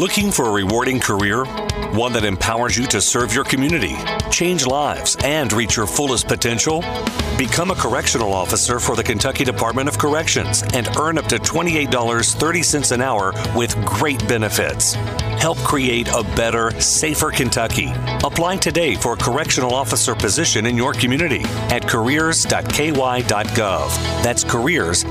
Looking for a rewarding career? One that empowers you to serve your community, change lives, and reach your fullest potential? Become a correctional officer for the Kentucky Department of Corrections and earn up to $28.30 an hour with great benefits. Help create a better, safer Kentucky. Apply today for a correctional officer position in your community at careers.ky.gov. That's careers.ky.gov.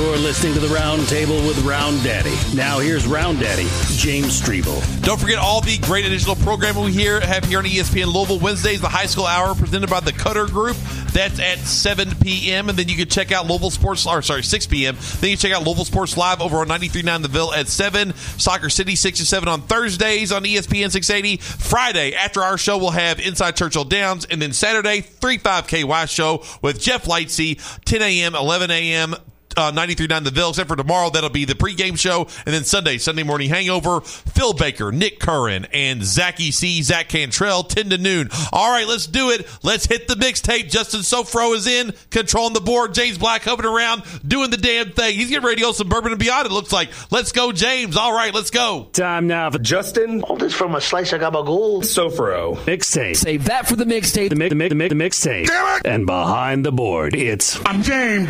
You're listening to the Round Table with Round Daddy. Now here's Round Daddy, James Streble. Don't forget all the great additional programming we here have here on ESPN Louisville Wednesdays, the High School Hour presented by the Cutter Group. That's at 7 p.m. And then you can check out Louisville Sports, or sorry, 6 p.m. Then you check out Louisville Sports Live over on 93.9 The Ville at 7. Soccer City 6 to 7 on Thursdays on ESPN 680. Friday, after our show, we'll have Inside Churchill Downs. And then Saturday, 3 5 KY show with Jeff Lightsey, 10 a.m., 11 a.m., uh, 93.9 The Ville, except for tomorrow. That'll be the pregame show. And then Sunday, Sunday morning hangover, Phil Baker, Nick Curran, and Zachy C, Zach Cantrell, 10 to noon. All right, let's do it. Let's hit the mixtape. Justin Soforo is in, controlling the board. James Black hovering around, doing the damn thing. He's getting ready to go some bourbon and beyond, it looks like. Let's go, James. All right, let's go. Time now for Justin All this from a slice of gabagool. Soforo. Mixtape. Save that for the mixtape. The, mix, the, mix, the, mix, the mixtape. Damn it! And behind the board, it's I'm James.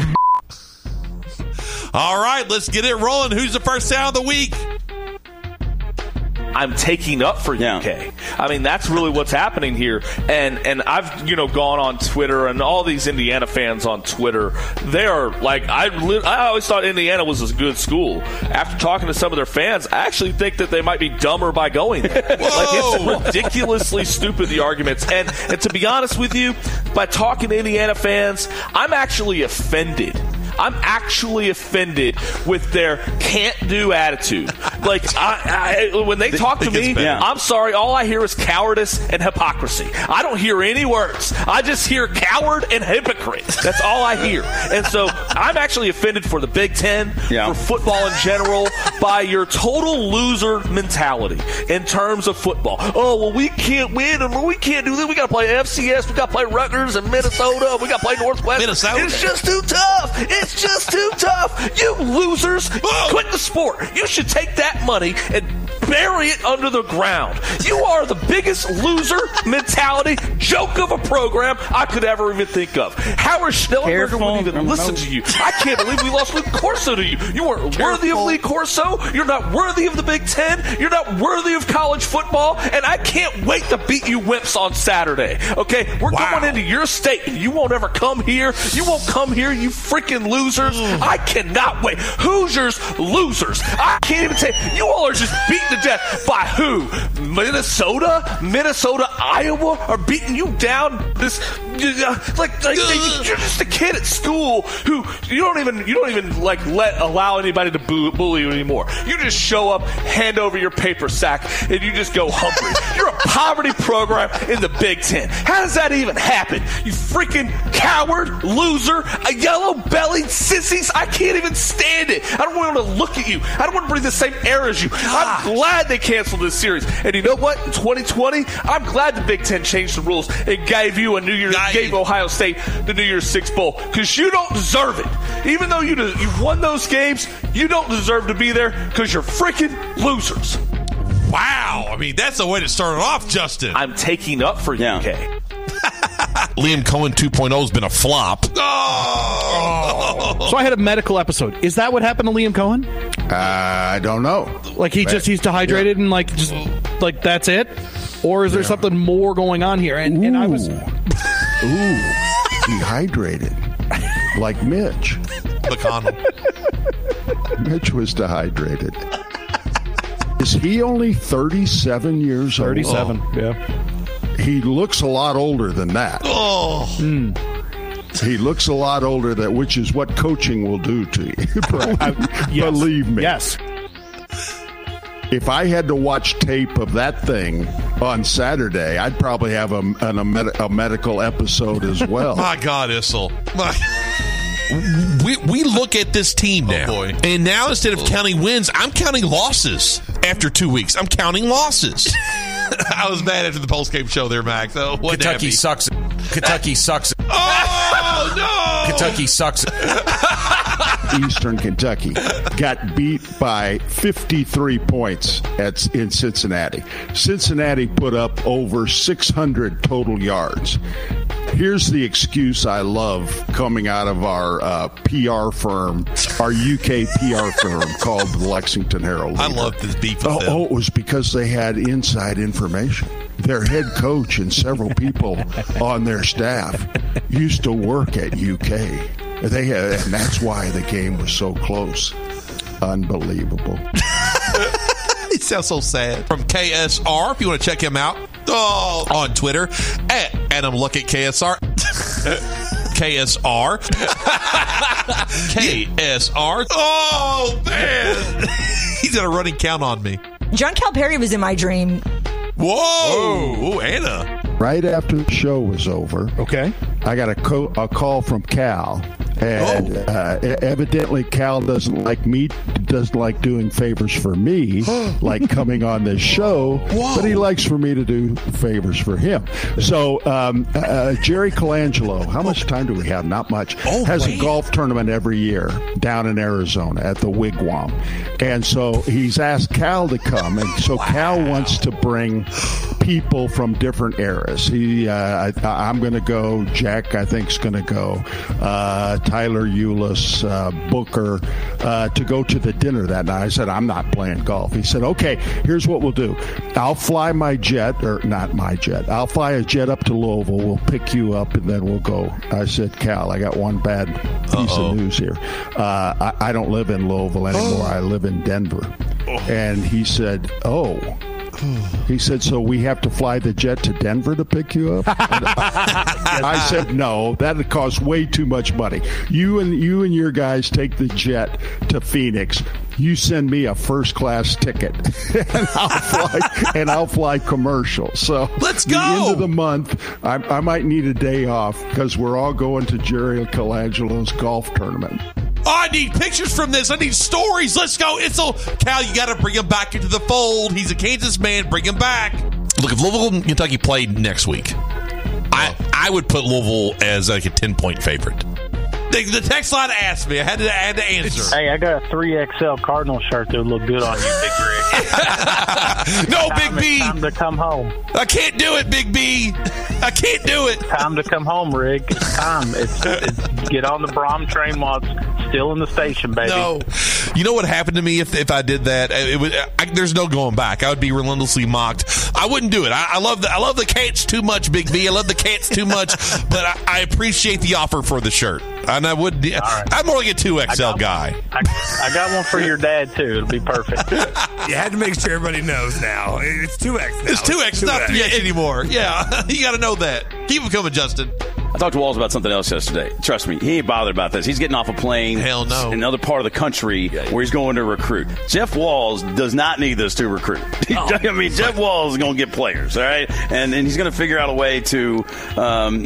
All right, let's get it rolling. Who's the first sound of the week? I'm taking up for Yeah. UK. I mean, that's really what's happening here. And and I've you know gone on Twitter and all these Indiana fans on Twitter. They are like I li- I always thought Indiana was a good school. After talking to some of their fans, I actually think that they might be dumber by going there. like it's ridiculously stupid the arguments. And and to be honest with you, by talking to Indiana fans, I'm actually offended. I'm actually offended with their can't do attitude. Like I, I, when they talk to me, bad. I'm sorry. All I hear is cowardice and hypocrisy. I don't hear any words. I just hear coward and hypocrite. That's all I hear. And so I'm actually offended for the Big Ten, Yeah. for football in general, by your total loser mentality in terms of football. Oh well, we can't win and we can't do this. We got to play FCS. We got to play Rutgers and Minnesota. We got to play Northwest. Minnesota. It's just too tough. It's just too tough. You losers, quit the sport. You should take that money and bury it under the ground. You are the biggest loser mentality joke of a program I could ever even think of. Howard Schnellenberger Careful. wouldn't even listen to you. I can't believe we lost Lee Corso to you. You weren't worthy of Lee Corso. You're not worthy of the Big Ten. You're not worthy of college football. And I can't wait to beat you whips on Saturday. Okay? We're going into your state. You won't ever come here. You won't come here, you freaking losers. I cannot wait. Hoosiers, losers. I can't even say you all are just beaten to death by who? Minnesota, Minnesota, Iowa are beating you down. This uh, like, like you're just a kid at school who you don't even you don't even like let allow anybody to boo, bully you anymore. You just show up, hand over your paper sack, and you just go hungry. you're a poverty program in the Big Ten. How does that even happen? You freaking coward, loser, a yellow bellied sissies. I can't even stand it. I don't want to look at you. I don't want to breathe the same air as you. I'm glad they canceled this series. And you know what? In 2020, I'm glad the Big Ten changed the rules and gave you a New Year's Nice. gave Ohio State the New Year's Six Bowl because you don't deserve it. Even though you de- you won those games, you don't deserve to be there because you're freaking losers. Wow. I mean, that's the way to start it off, Justin. I'm taking up for Yeah. UK. Liam Coen 2.0 has been a flop. So I had a medical episode. Is that what happened to Liam Coen? Uh, I don't know. Like he just he's dehydrated and like just like that's it, or is there something more going on here? And, and I was Ooh, dehydrated, like Mitch. McConnell. Mitch was dehydrated. Is he only 37 years old? thirty-seven. Yeah. He looks a lot older than that. Oh. Hmm. He looks a lot older than which is what coaching will do to you. Uh, uh, yes. Believe me. Yes. if I had to watch tape of that thing on Saturday, I'd probably have a, an, a, med- a medical episode as well. My God, Issel. My- we, we look at this team oh, now, boy. and now instead of counting wins, I'm counting losses. After two weeks, I'm counting losses. I was mad after the post game show there, Max. Oh, so wasn't Kentucky sucks. Kentucky sucks. Oh no! Kentucky sucks. Eastern Kentucky got beat by 53 points at in Cincinnati. Cincinnati put up over 600 total yards. Here's the excuse I love coming out of our uh, PR firm, our UK PR firm called the Lexington Herald. I love this beef Oh, oh, it was because they had inside information. Their head coach and several people on their staff used to work at UK. They had, and that's why the game was so close. Unbelievable. It sounds so sad. From KSR, if you want to check him out oh, on Twitter at Adam Luckett KSR. KSR. KSR. Oh, man. He's got a running count on me. John Calipari was in my dream. Whoa. Ooh, Anna. Right after the show was over, Okay. I got a, co- a call from Cal, and Oh. uh, evidently Cal doesn't like me, doesn't like doing favors for me, like coming on this show, but he likes for me to do favors for him. So um, uh, Jerry Colangelo, how much time do we have? Not much. Oh, has man. a golf tournament every year down in Arizona at the Wigwam, and so he's asked Cal to come, and so Cal wants to bring people from different eras. He, uh, I, I'm going to go. Jack, I think, is going to go. Uh, Tyler Ulis, uh, Booker, uh, to go to the dinner that night. I said, I'm not playing golf. He said, Okay, here's what we'll do. I'll fly my jet, or not my jet. I'll fly a jet up to Louisville. We'll pick you up, and then we'll go. I said, Cal, I got one bad piece Uh-oh. of news here. Uh, I, I don't live in Louisville anymore. I live in Denver. And he said, Oh. He said, "So we have to fly the jet to Denver to pick you up." And I, I said, "No, that'd cost way too much money. You and you and your guys take the jet to Phoenix. You send me a first class ticket, and I'll fly and I'll fly commercial. So Let's the go! end of the month. I, I might need a day off because we're all going to Jerry Colangelo's golf tournament. Oh, I need pictures from this. I need stories. Let's go. It's a Cal. You got to bring him back into the fold. He's a Kansas man. Bring him back. Look, if Louisville and Kentucky played next week, I I would put Louisville as like a ten point favorite. The, the text line asked me. I had to I had to answer. Hey, I got a 3XL Cardinal shirt that would look good on you, Big Rig. no, Big B. Time to come home. I can't do it, Big B. I can't do it. Time to come home, Rig. It's time. It's, it's get on the Brohm train while it's still in the station, baby. No, you know what happened to me if, if I did that? It would. I, there's no going back. I would be relentlessly mocked. I wouldn't do it. I, I love the I love the cats too much, Big B. I love the cats too much, but I, I appreciate the offer for the shirt, and I would. I'm more like a two XL guy. I, I got one for your dad too. It'll be perfect. You had to make sure everybody knows now. It's 2X. It's two X, not 2X. three X anymore. Yeah, you got to know that. Keep them coming, Justin. I talked to Walz about something else yesterday. Trust me, he ain't bothered about this. He's getting off a plane. Hell no. In another part of the country where he's going to recruit. Jeff Walz does not need this to recruit. I mean, Jeff Walz is going to get players, all right? And, and he's going to figure out a way to um,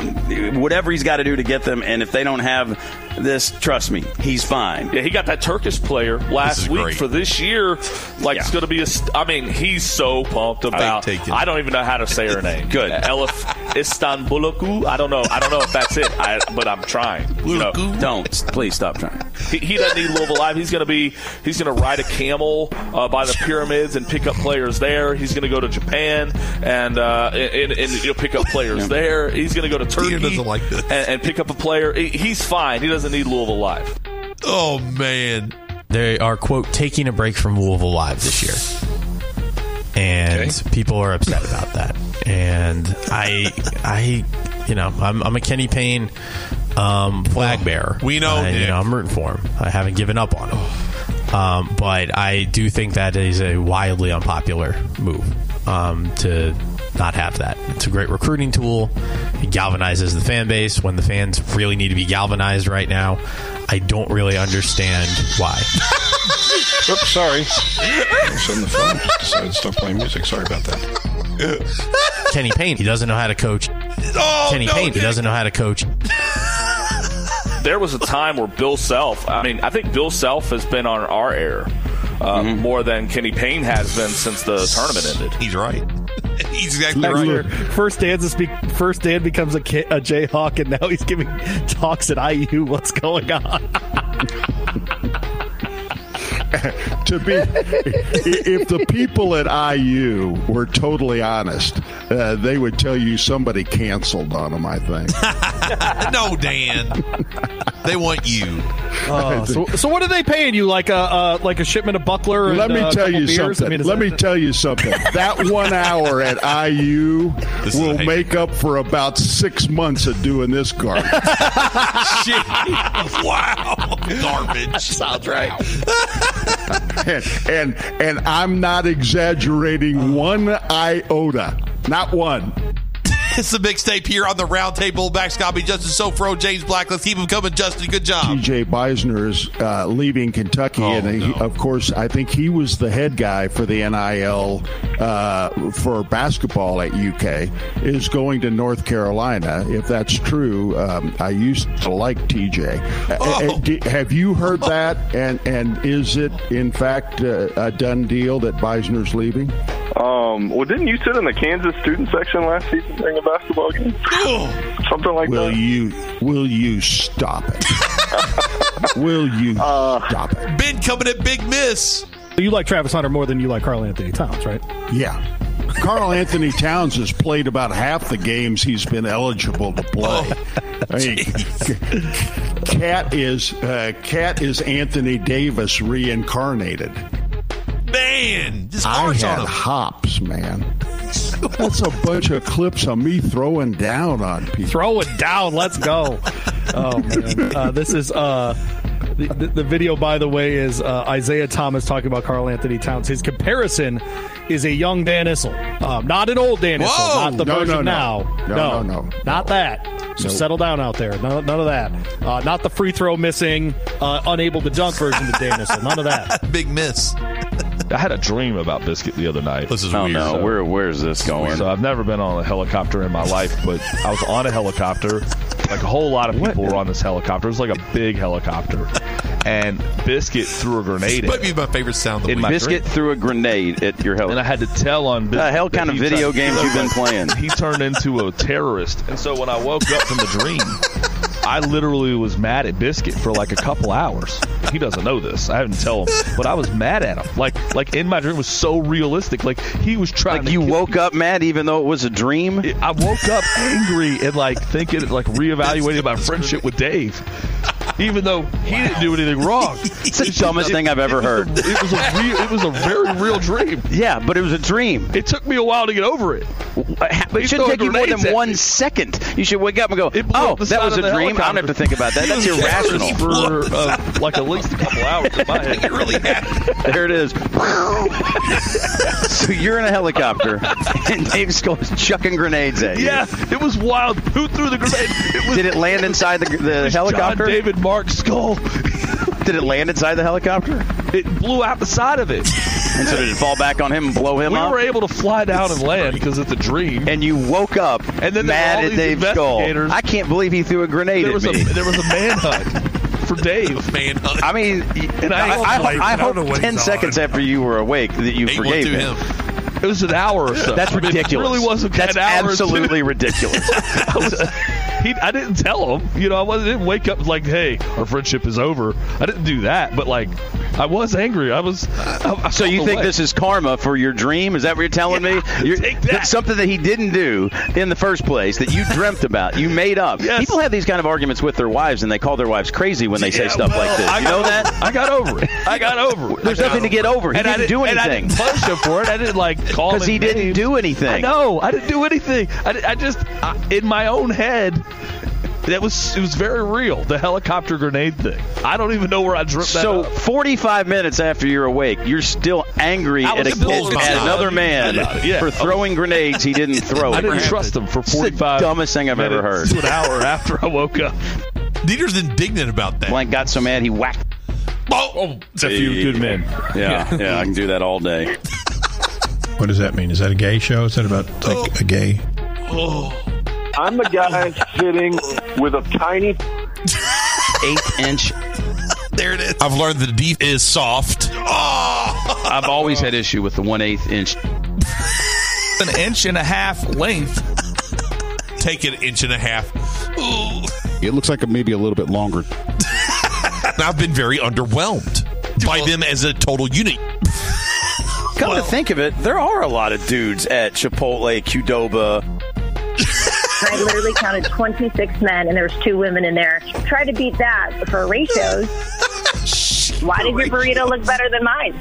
whatever he's got to do to get them. And if they don't have this, trust me, he's fine. Yeah, he got that Turkish player last week great. for this year. Like it's going to be a. St- I mean, he's so pumped about. take it. I don't even know how to say her name. Good. Elif Istanbuloglu. I don't know. I don't know if that's it. I, but I'm trying. You know, Don't. Please stop trying. he, he doesn't need Louisville Live. He's going to be. He's going to ride a camel uh, by the pyramids and pick up players there. He's going to go to Japan and uh, and, and you know, pick up players there. He's going to go to Turkey doesn't like this. And, and pick up a player. He- He's fine. He doesn't need Louisville Live. Oh man. They are quote taking a break from Louisville Live this year, and people are upset about that. And I, I, you know, I'm, I'm a Kenny Payne um, flag bearer. we know, I, you know, I'm rooting for him. I haven't given up on him. Um, but I do think that is a wildly unpopular move um, to not have that. It's a great recruiting tool. It galvanizes the fan base when the fans really need to be galvanized right now. I don't really understand why. Oops, sorry. I'm on the phone. Just decided to stop playing music. Sorry about that. Kenny Payne, he doesn't know how to coach. Kenny Payne, he doesn't know how to coach. there was a time where Bill Self, I mean, I think Bill Self has been on our air uh, more than Kenny Payne has been since the tournament ended. He's right. He's exactly Next right. year, First Dan's a speak. First Dan becomes a, K- a Jayhawk, and now he's giving talks at IU. What's going on? to be if the people at IU were totally honest, uh, they would tell you somebody canceled on them. I think. no, Dan. They want you. Uh, so, so what are they paying you? Like a uh, like a shipment of Buckler? And, Let me uh, tell you beers? something. I mean, Let that- me tell you something. That one hour at IU This will make up for about six months of doing this garbage. Shit. wow. Garbage. Sounds right. and, and and I'm not exaggerating one iota. Not one. It's the mixtape here on the roundtable. Back Scotty, Justin Soforo, James Black. Let's keep him coming, Justin. Good job. TJ Beisner is uh, leaving Kentucky, Oh, and he, of course, I think he was the head guy for the NIL uh, for basketball at UK. Is going to North Carolina. If that's true, um, I used to like TJ. Uh, Oh. uh, have you heard that? And and is it in fact uh, a done deal that Beisner's leaving? Um, well, didn't you sit in the Kansas student section last season during a basketball game? Something like Will that. you will you stop it? will you Uh, stop it? Ben coming at Big Miss. You like Travis Hunter more than you like Karl-Anthony Towns, right? Yeah. Karl-Anthony Towns has played about half the games he's been eligible to play. I mean, Cat is uh, Cat is Anthony Davis reincarnated. Man, just I had hops, man. That's a bunch of clips of me throwing down on people. Throw it down. Let's go. Oh man, uh, this is uh, the, the, the video. By the way, is uh, Isaiah Thomas talking about Karl-Anthony Towns. His comparison is a young Dan Issel, um, not an old Dan Issel, Whoa! not the No, version no, no. now. No, no, no. not that. So settle down out there. None, none of that. Uh, not the free throw missing, uh, unable to dunk version of Dan Issel. None of that. Big miss. I had a dream about Biscuit the other night. This is Oh, weird. no. Where, where's this going? So I've never been on a helicopter in my life, but I was on a helicopter. Like a whole lot of people were on this helicopter. It was like a big helicopter, and Biscuit threw a grenade. Might at be my favorite sound of the in week. my Biscuit dream. threw a grenade at your helicopter. and I had to tell on Biscuit The hell kind of video tried- games you've been playing? He turned into a terrorist, and so when I woke up from the dream. I literally was mad at Biscuit for like a couple hours. He doesn't know this. I haven't tell him, but I was mad at him. Like, like in my dream it was so realistic. Like he was trying. Like you woke up mad even though it was a dream? I woke up angry and like thinking, like reevaluating my friendship with Dave, even though he didn't do anything wrong. It's the dumbest thing I've ever heard. It was a real, it was a very real dream. Yeah, but it was a dream. It took me a while to get over it. But it should take you more than one second. You should wake up and go, "Oh, that was a dream." I don't have to think about that. That's irrational. For uh, like at least a couple hours in my head. It really happened. There it is. so you're in a helicopter, and Dave Skull's chucking grenades at you. Yeah, it was wild. Who threw the grenade? It was Did it land inside the, the helicopter? John David Mark Skull. Did it land inside the helicopter? It blew out the side of it. And so did it fall back on him and blow him we up? were able to fly down and land because it's a dream. and you woke up And then there were mad all at these Dave Skull. I can't believe he threw a grenade there at was me. a there was a manhunt for Dave. Man, I mean, And I- I, I, I I hope 10 seconds on. after you were awake that you Eight one forgave him. him. It was an hour or so. That's ridiculous. It really wasn't That's an hour or two. absolutely ridiculous. Was, he, I didn't tell him. You know, I wasn't didn't wake up like, "Hey, our friendship is over." I didn't do that, but like, I was angry. I was. I, I So you think away. this is karma for your dream? Is that what you're telling Yeah, me? You're, take that. That's something that he didn't do in the first place that you dreamt about. You made up. Yes. People have these kind of arguments with their wives, and they call their wives crazy when they say stuff well, like this. I You got know over that? I got over it. I got over it. There's nothing to get over. He and I didn't do And I anything. didn't punish him for it. I didn't like call him Because he didn't do anything. I know. I didn't do anything. I, I just I, in my own head. That was it was very real. The helicopter grenade thing. I don't even know where I dreamt that So up. 45 minutes after you're awake, you're still angry at, a, still at another man Yeah. for throwing grenades he didn't throw. I didn't trust him for the 45 dumbest thing I've ever heard. minutes to an hour after I woke up. Dieter's indignant about that. Blank got so mad he whacked. Oh, it's a few good men. Yeah, yeah, I can do that all day. What does that mean? Is that a gay show? Is that about like oh. a gay? Oh. I'm the guy sitting with a tiny eighth inch. There it is. I've learned the D is soft. Oh. I've always had issue with the one eighth inch. An inch and a half length. Take an inch and a half. Ooh. It looks like maybe a little bit longer. I've been very underwhelmed by them as a total unit. Come to think of it, there are a lot of dudes at Chipotle, Qdoba. I literally counted 26 men, and there was two women in there. Try to beat that for ratios. Why did your burrito look better than mine?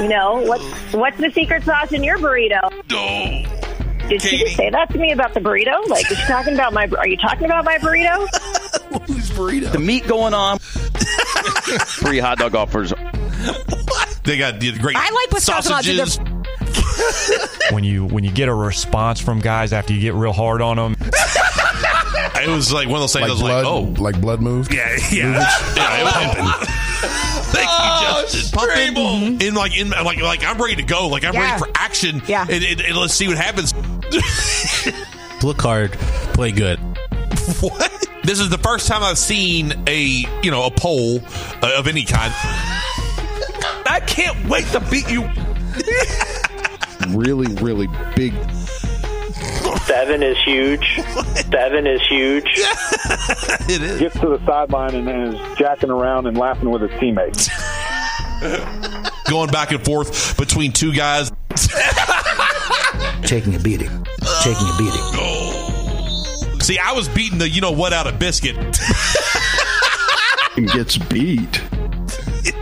You know what's what's the secret sauce in your burrito? No. Did she just say that to me about the burrito? Like, is she talking about my? Are you talking about my burrito? Who's burrito? The meat going on. Free hot dog offers. They got the great I like what's talking about sausages. when you when you get a response from guys after you get real hard on them. It was like one of those things. I was blood, like, oh, like blood moved. yeah, yeah, yeah. It was Thank you, Justin. Pumping in like in like like I'm ready to go. Like I'm Yeah. ready for action. Yeah. And, and- and let's see what happens. Look hard, play good. what? This is the first time I've seen a you know a poll uh, of any kind. I can't wait to beat you. Really, really big. Seven is huge. Seven is huge. it is. gets to the sideline and is jacking around and laughing with his teammates. Going back and forth between two guys. Taking a beating. Taking a beating. See, I was beating the you know what out of biscuit. And gets beat.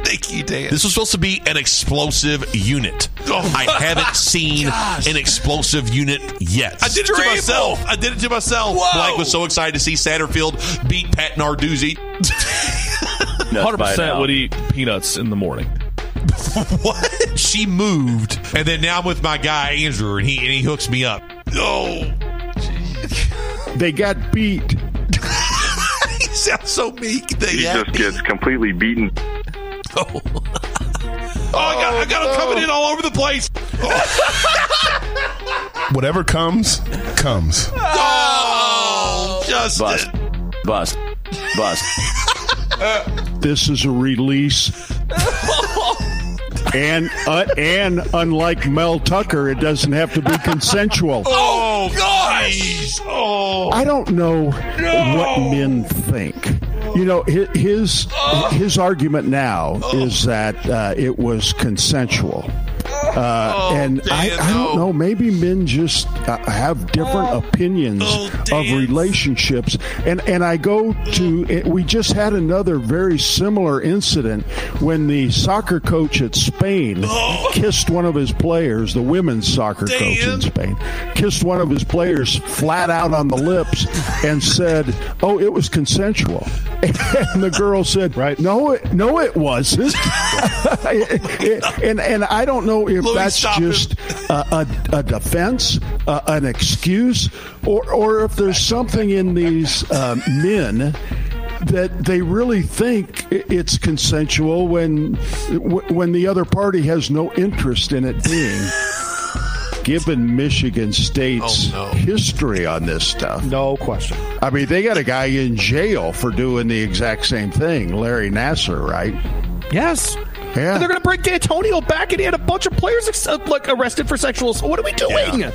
Thank you, Dan. This was supposed to be an explosive unit. I haven't seen an explosive unit yet. I did it to myself. I did it to myself. Blake was so excited to see Satterfield beat Pat Narduzzi. Hundred percent would eat peanuts in the morning. what? She moved, and then now I'm with my guy Andrew, and he and he hooks me up. Oh, They got beat. he sounds so meek. They He got just gets completely beaten. Oh, I got, I got them coming in all over the place. Whatever comes, comes. Oh, Justin. Bust. Bust. Bust. This is a release. and uh, and unlike Mel Tucker, it doesn't have to be consensual. Oh, gosh. Oh. I don't know what men think. You know, his his argument now is that uh, it was consensual. Uh, and I, I don't know. Maybe men just uh, have different opinions of relationships. And and I go to. It, we just had another very similar incident when the soccer coach at Spain kissed one of his players. The women's soccer coach in Spain kissed one of his players flat out on the lips and said, "Oh, it was consensual." And the girl said, "Right? No, it, no, it wasn't." and and I don't know if Louis, that's just a, a, a defense, uh, an excuse, or or if there's something in these uh, men that they really think it's consensual when when the other party has no interest in it being. Given Michigan State's Oh, history on this stuff, no question. I mean, they got a guy in jail for doing the exact same thing, Larry Nassar, right? Yes. Yeah. And they're going to bring Dantonio back, and he had a bunch of players ex- uh, like arrested for sexual. assault. What are we doing?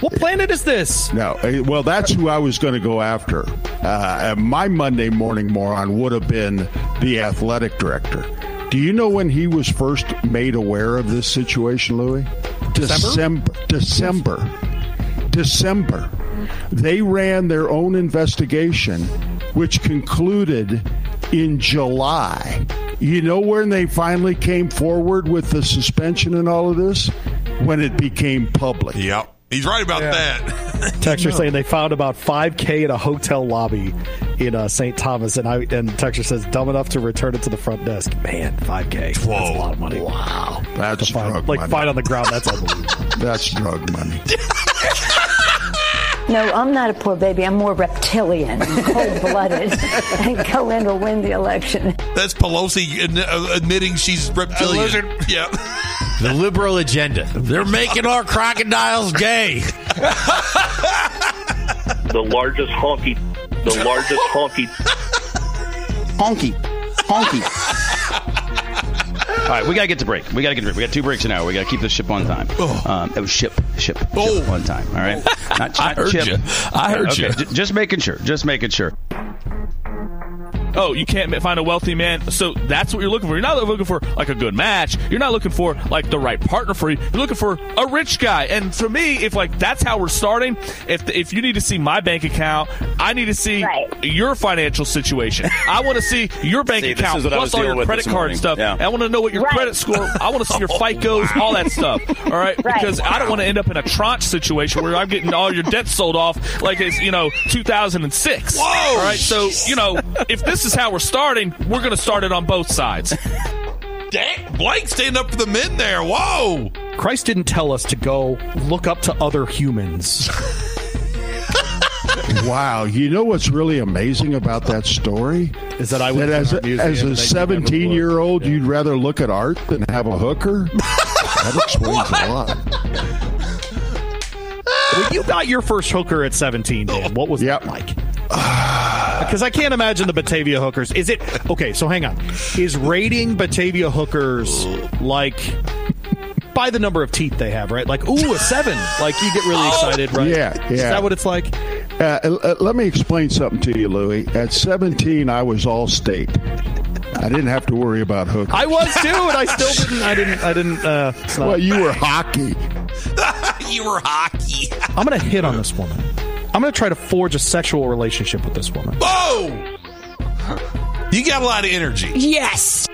What planet is this? No, uh, well, that's who I was going to go after. Uh, my Monday morning moron would have been the athletic director. Do you know when he was first made aware of this situation, Louis? December. December. December. They ran their own investigation, which concluded in July. You know when they finally came forward with the suspension and all of this? When it became public. Yep. He's right about that. Texture saying they found about 5K in a hotel lobby in uh, St. Thomas, and I and Texture says dumb enough to return it to the front desk. Man, 5K. That's a lot of money. Wow, that's To find- drug like money. find on the ground. That's unbelievable. That's drug money. No, I'm not a poor baby. I'm more reptilian, cold blooded, and go in to win the election. That's Pelosi uh, admitting she's reptilian. lizard. Yeah. The liberal agenda. They're making our crocodiles gay. The largest honky, the largest honky, honky, honky. All right, we gotta get to break. We gotta get to break. We got two breaks an hour. We gotta keep this ship on time. Um, it was ship, ship, ship on time. All right, not, I not heard chip. you. I heard okay, you. j- just making sure. Just making sure. Oh, you can't find a wealthy man. So that's what you're looking for. You're not looking for like a good match. You're not looking for like the right partner for you. You're looking for a rich guy. And for me, if like that's how we're starting, if if you need to see my bank account, I need to see your financial situation. I want to see your bank See, account I plus was all your credit card morning. stuff. Yeah. I want to know what your Right. credit score. I want to see your oh. FICOs, all that stuff. All right, Right. because I don't want to end up in a tranche situation where I'm getting all your debt sold off like it's you know 2006. Whoa! All right, so you know if this is how we're starting, we're going to start it on both sides. Dang, Blake standing up for the men there. Whoa. Christ didn't tell us to go look up to other humans. Wow, you know what's really amazing about that story is that I went that to as a, as a 17 year old you'd rather look at art than have a hooker. that explains a lot. when you got your first hooker at 17, Dan, what was that like? Because I can't imagine the Batavia hookers. Is it okay? So hang on. Is rating Batavia hookers like by the number of teeth they have, right? Like, ooh, a seven. Like you get really excited, right? Yeah, yeah. Is that what it's like? Uh, uh, let me explain something to you, Louie. At 17, I was all state. I didn't have to worry about hookers. I was too, and I still didn't. I didn't. I didn't. Uh, it's not- well, you were hockey. you were hockey. I'm going to hit on this woman. I'm going to try to forge a sexual relationship with this woman. Whoa. You got a lot of energy. Yes.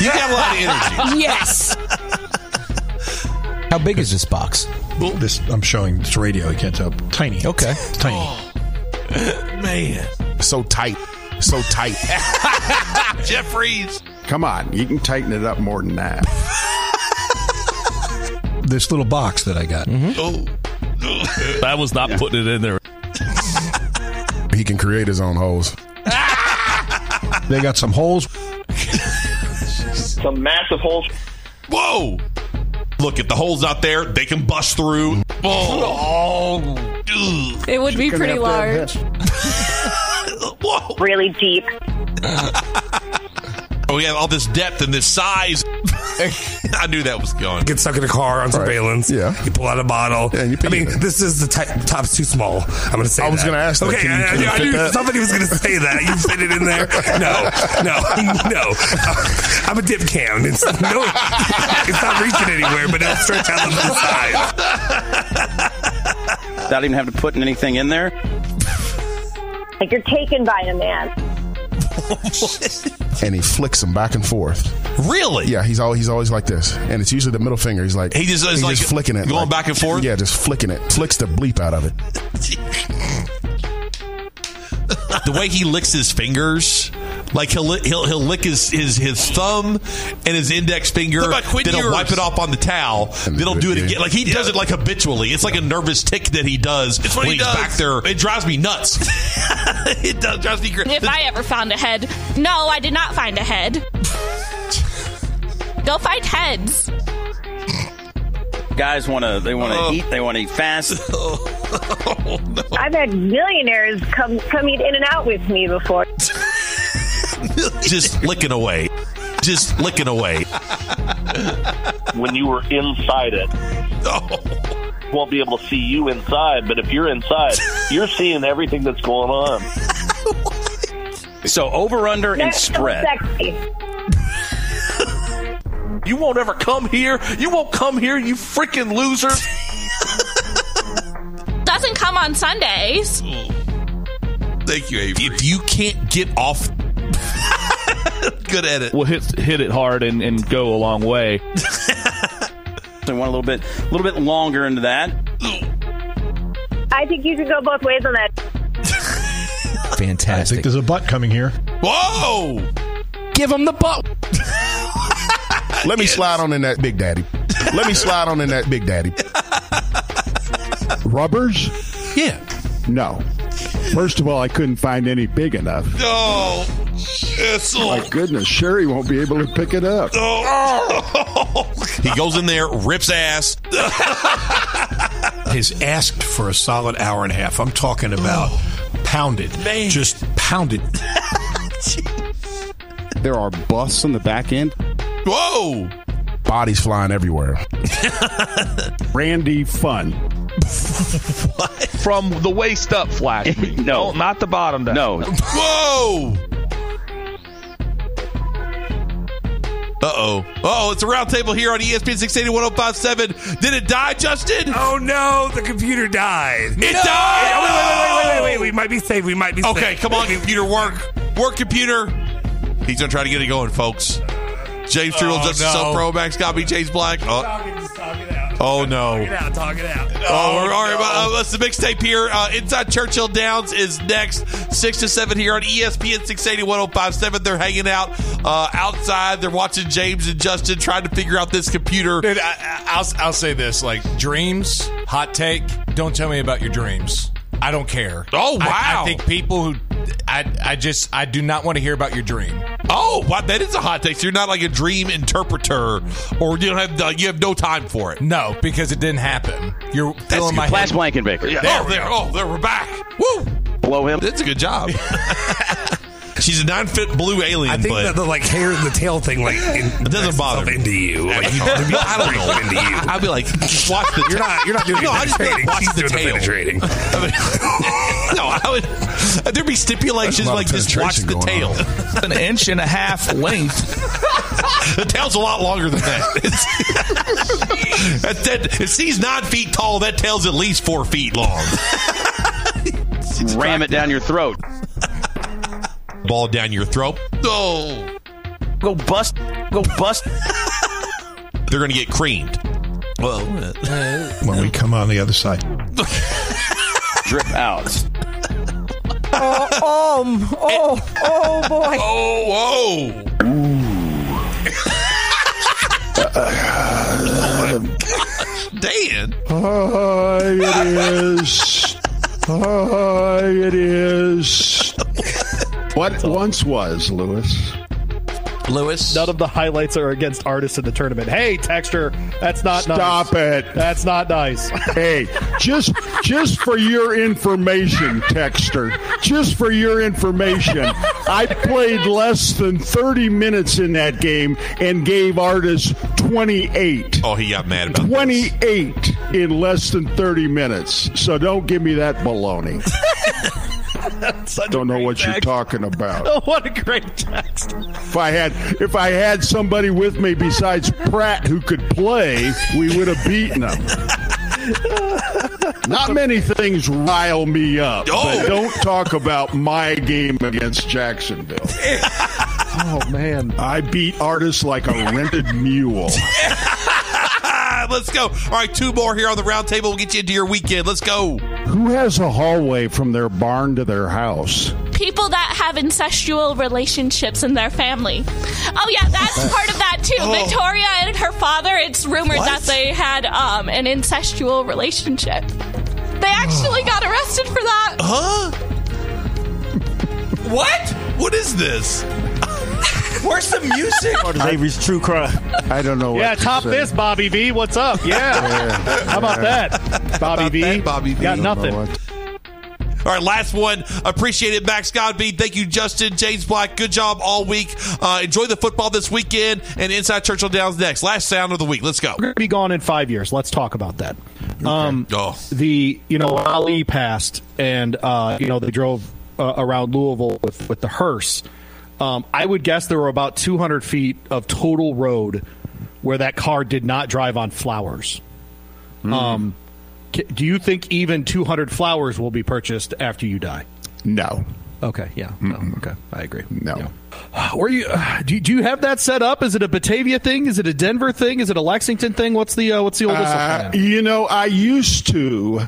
You got a lot of energy. Yes. How big is this box? This I'm showing. It's radio. You can't tell. Tiny. Okay. Tiny. Oh, man. So tight. So tight. Jeffries. Come on, you can tighten it up more than that. This little box that I got. Mm-hmm. Oh. I was not putting it in there. He can create his own holes. They got some holes. some massive holes. Whoa. Look at the holes out there. They can bust through. Oh. It would be pretty large. Whoa. Really deep. Oh, we have all this depth and this size. I knew that was going. Get stuck in a car on surveillance. Yeah. You pull out a bottle. Yeah, and you I mean, it. this is the ti- top's too small. I'm going to say I was gonna ask that. Okay, Can I, can you I- I knew that? somebody was going to say that. You fit it in there? No, no, no. Uh, I'm a dip can. It's, no, it's not reaching anywhere, but it'll stretch out on the side. Without even having to put anything in there. Like you're taken by a man. Oh, and he flicks them back and forth. Really? Yeah, he's always he's always like this, and it's usually the middle finger. He's like He just is he's like just flicking it, going like- back and forth? Yeah, just flicking it, flicks the bleep out of it. the way he licks his fingers, like he'll he'll he'll lick his his, his thumb and his index finger, What then he'll Ewers? wipe it off on the towel, then he'll do it again. Like he does it like habitually. It's like a nervous tick that he does It's when he he's does. back there. It drives me nuts. it does drives me crazy. If I ever found a head. No, I did not find a head. Go find heads. Guys want to. They want to Oh. eat. They want to eat fast. Oh, I've had millionaires come come eat in and out with me before. just licking away, just licking away. when you were inside it. Oh Won't be able to see you inside, but if you're inside, you're seeing everything that's going on. So over under and That's so spread. sexy. You won't ever come here. You won't come here, you freaking losers. Doesn't come on Sundays. Thank you, Avery. If you can't get off, good at it. We'll hit hit it hard and, and go a long way. They want a little bit, a little bit longer into that. I think you can go both ways on that. Fantastic. I Fantastic. think there's a butt coming here. Whoa! Give him the butt. Let me slide on in that big daddy. Let me slide on in that big daddy. Rubbers? Yeah. No. First of all, I couldn't find any big enough. No. It's My goodness, Sherry won't be able to pick it up. Oh. he goes in there, rips ass. has asked for a solid hour and a half. I'm talking about pounded, just pounded. There are busts on the back end. Whoa! Bodies flying everywhere. Randy Fun. From the waist up, flash no, not the bottom down. No. Whoa! Uh oh. Uh oh, it's a roundtable here on ESPN 680 1057. Did it die, Justin? Oh no, the computer died. It No! died! Oh, wait, wait, wait, wait, wait, wait. We might be safe. We might be safe. Okay, come on, computer, work. Work, computer. He's going to try to get it going, folks. James Oh, Trudeau, Justice no. Self Pro, Max Copy, James Black. Oh, oh no. Talk it out. Talk it out. Oh, we're, all right, no. well, uh, that's the mixtape here. Uh, Inside Churchill Downs is next, 6 to 7 here on ESPN 680 1057. They're hanging out uh, outside. They're watching James and Justin trying to figure out this computer. Dude, I, I- I'll, I'll say this: like dreams, hot take. Don't tell me about your dreams. I don't care. Oh, I- wow. I, think people who, I, I just, I do not want to hear about your dream. Oh, wow, that is a hot take. So you're not like a dream interpreter, or you don't have uh, you have no time for it. No, because it didn't happen. You're filling my Flash head. Blankenbaker. Yeah. Oh, there. Oh, there. We're back. Woo! Blow him. That's a good job. She's a nine foot blue alien. I think but that the like hair and the tail thing like in, it doesn't bother me. into you. Like, you I don't know. into you. I'd be like, just watch the. You're not. You're not doing No, I any just be like, penetrating. watch She's the doing the tail. penetrating. I mean, no, I would. There'd be stipulations There's a lot like of just watch the tail. An inch and a half length. the tail's a lot longer than that. It's- that, that if he's nine feet tall, that tail's at least four feet long. Ram it down your throat. Ball down your throat. Oh, Go bust. Go bust. they're gonna get creamed. Well, uh, When we come on the other side, Drip out. Oh, oh, oh, oh boy. oh, whoa. Dan. Hi, it is. Hi, it is. What once was, Lewis? Lewis. None of the highlights are against Artis in the tournament. Hey, Texture, that's not Stop nice. it. That's not nice. Hey, just just for your information, Texter, just for your information, I played less than 30 minutes in that game and gave Artis 28. Oh, he got mad about 28 in less than 30 minutes. So don't give me that baloney. Don't know what you're talking about. Oh, what a great text. If I had if I had somebody with me besides Pratt who could play, we would have beaten them. Not many things rile me up, but don't talk about my game against Jacksonville. Oh, man. I beat Artis like a rented mule. Let's go. All right, two more here on the round table. We'll get you into your weekend. Let's go. Who has a hallway from their barn to their house? People that have incestual relationships in their family. Oh yeah, that's part of that too. Oh. Victoria and her father. It's rumored What? that they had um, an incestual relationship. They actually got arrested for that. Huh? what? What is this? Where's the music? Part of Avery's true crime. I don't know. Yeah, what to top say. this, Bobby V. What's up? Yeah. How about that, Bobby About V? that, Bobby V? Got I Don't know nothing. All right, last one. Appreciate it, Max Godby. Thank you, Justin, James Black. Good job all week. Uh, enjoy the football this weekend, and Inside Churchill Downs next. Last sound of the week. Let's go. We're going to be gone in five years. Let's talk about that. Um, Oh. the you know Ali passed, and uh, you know they drove uh, around Louisville with with the hearse. Um, I would guess there were about 200 feet of total road where that car did not drive on flowers. Um, do you think even 200 flowers will be purchased after you die? No. Okay. Yeah. No, okay. I agree. No. Where you uh, do, you- do you have that set up? Is it a Batavia thing? Is it a Denver thing? Is it a Lexington thing? What's the uh, what's the oldest? Uh, you know, I used to,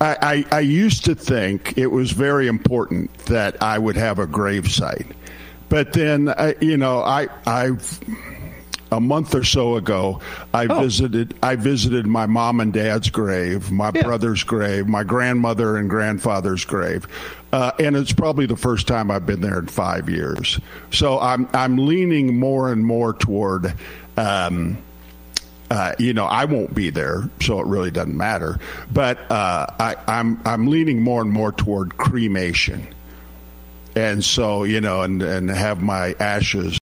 I, I, I used to think it was very important that I would have a grave site, but then, uh, you know, I, month or so ago, I Oh. visited. I visited my mom and dad's grave, my brother's grave, my grandmother and grandfather's grave, uh, and it's probably the first time I've been there in five years. So I'm I'm leaning more and more toward. Um, uh, you know, I won't be there, so it really doesn't matter. But uh, I, I'm I'm leaning more and more toward cremation, and so you know, and and have my ashes